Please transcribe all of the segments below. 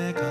내가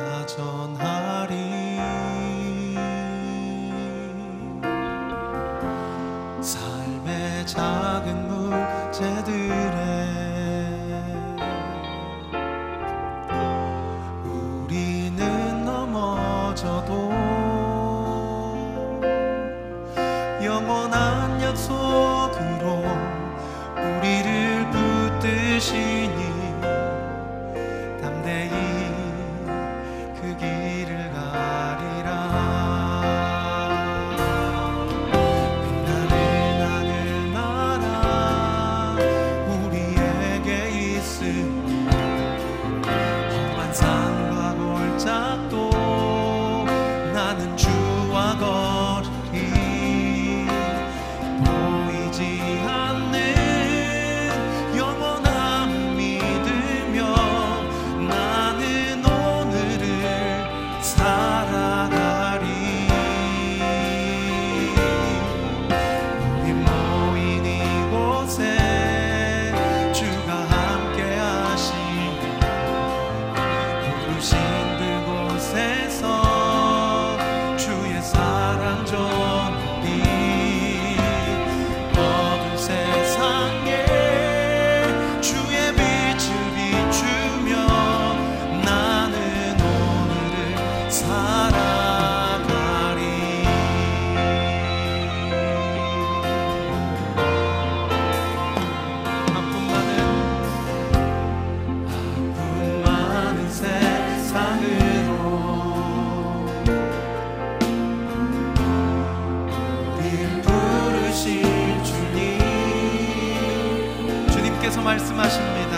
하나님께서 말씀하십니다.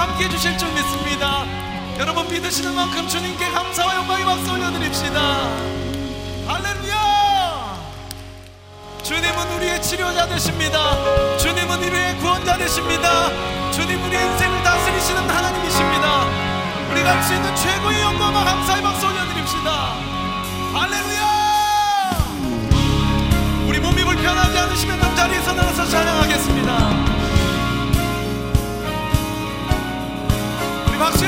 함께 해주실 줄 믿습니다. 여러분 믿으시는 만큼 주님께 감사와 영광의 박수 올려드립시다. 할렐루야! 주님은 우리의 치료자 되십니다. 주님은 우리의 구원자 되십니다. 주님 우리 인생을 다스리시는 하나님이십니다. 우리가 할 수 있는 최고의 영광과 감사의 박수 올려드립시다. 할렐루야! 우리 몸이 불편하지 않으시면 그 자리에서 나가서 찬양하겠습니다 박수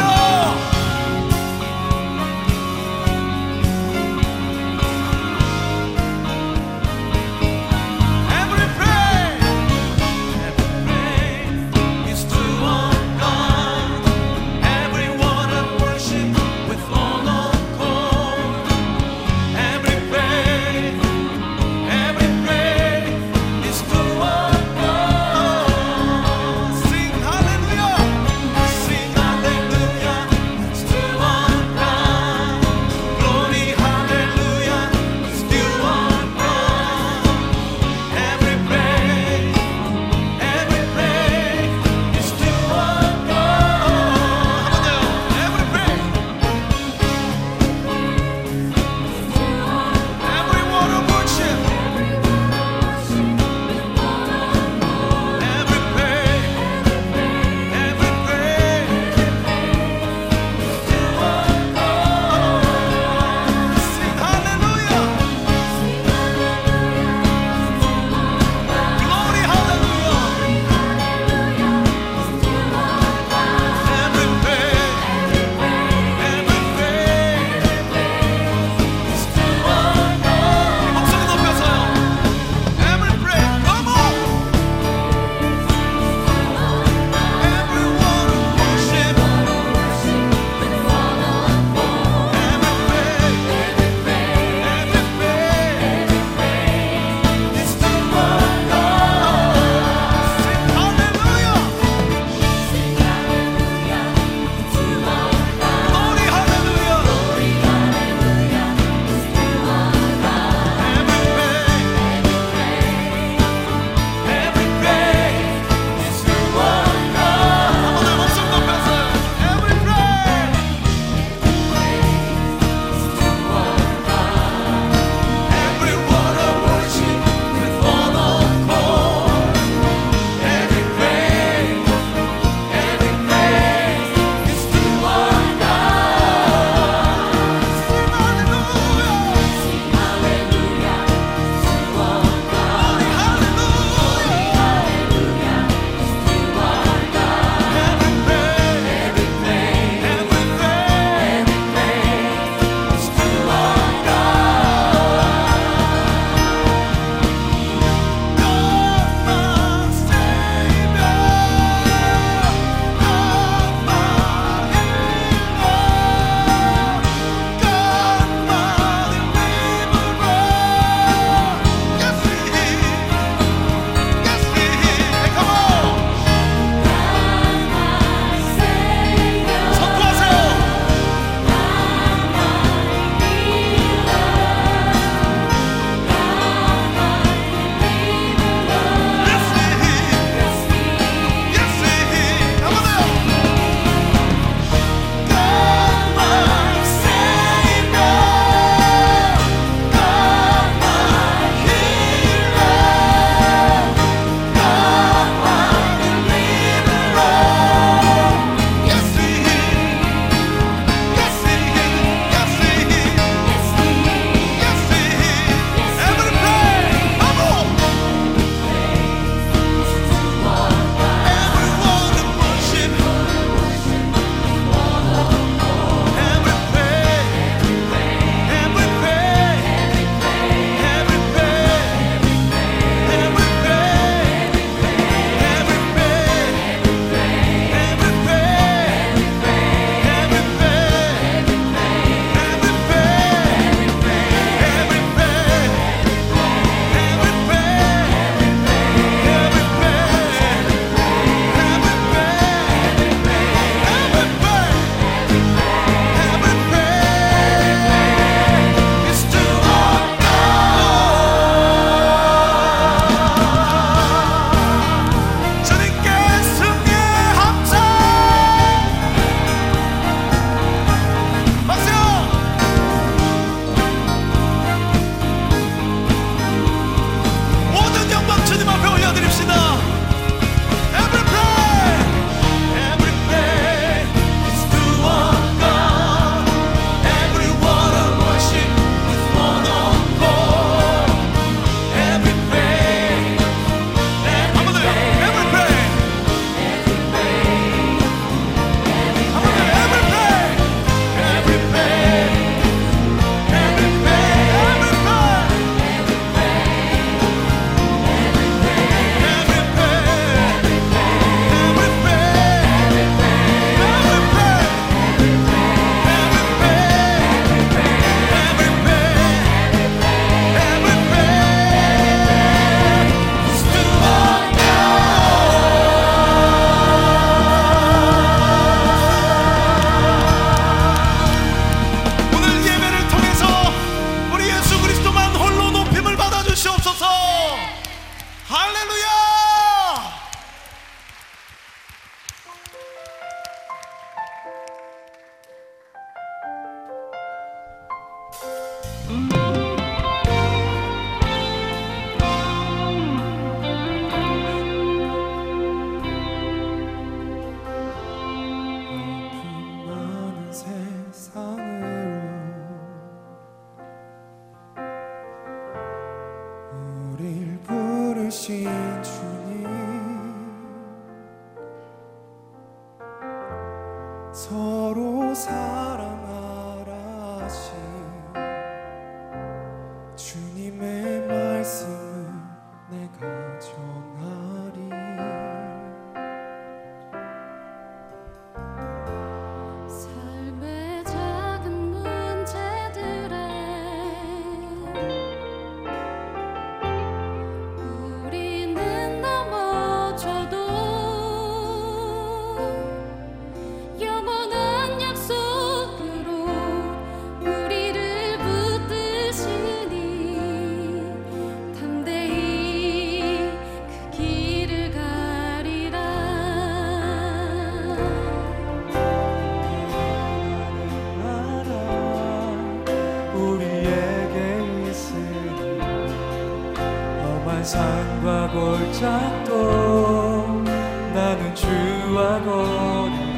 Mm-hmm. 산과 골짜도 나는 주와 걸음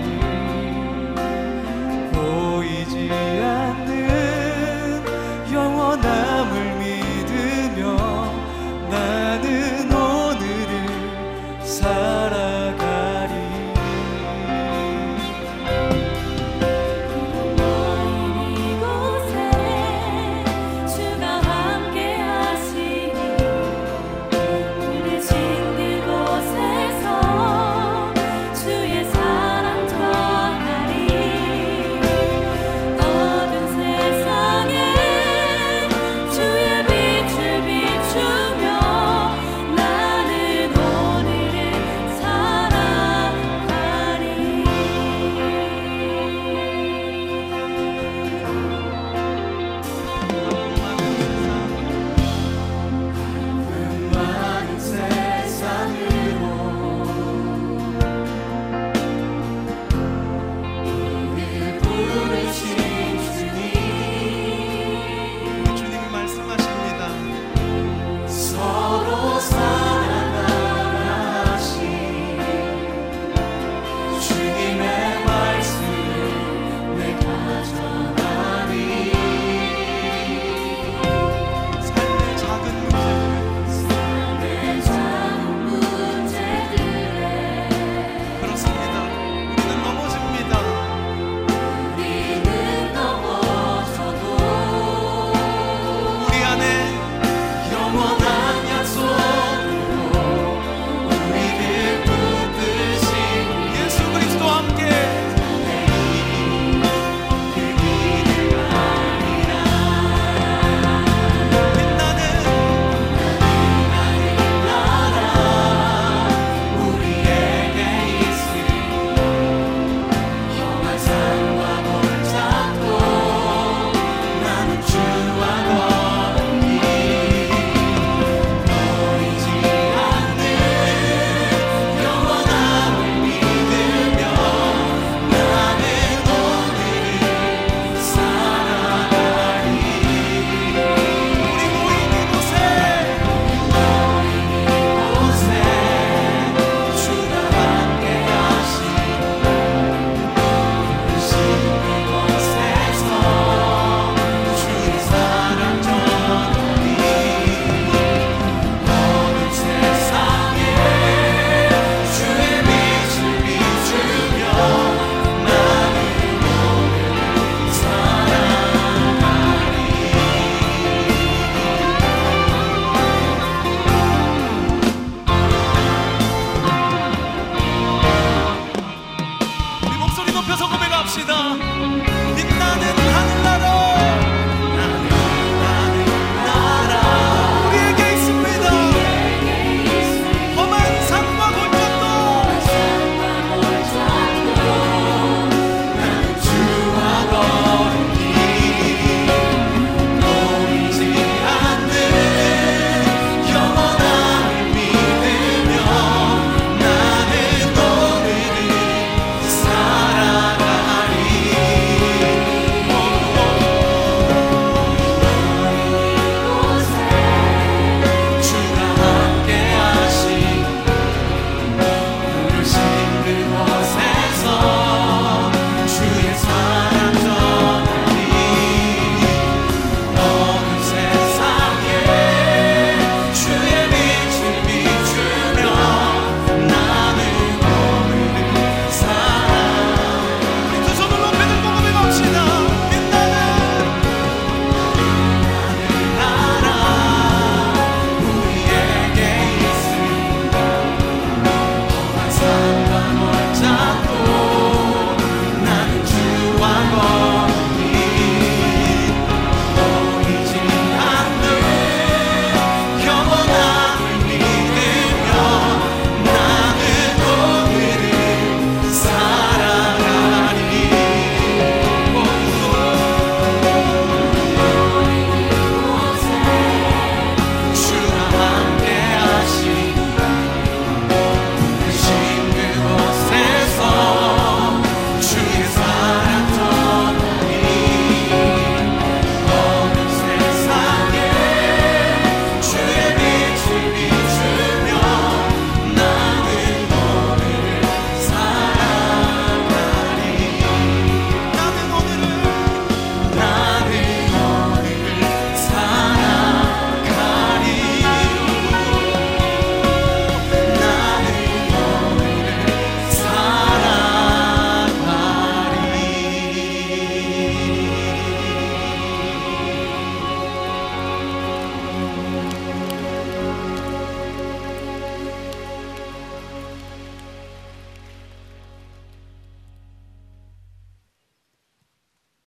是的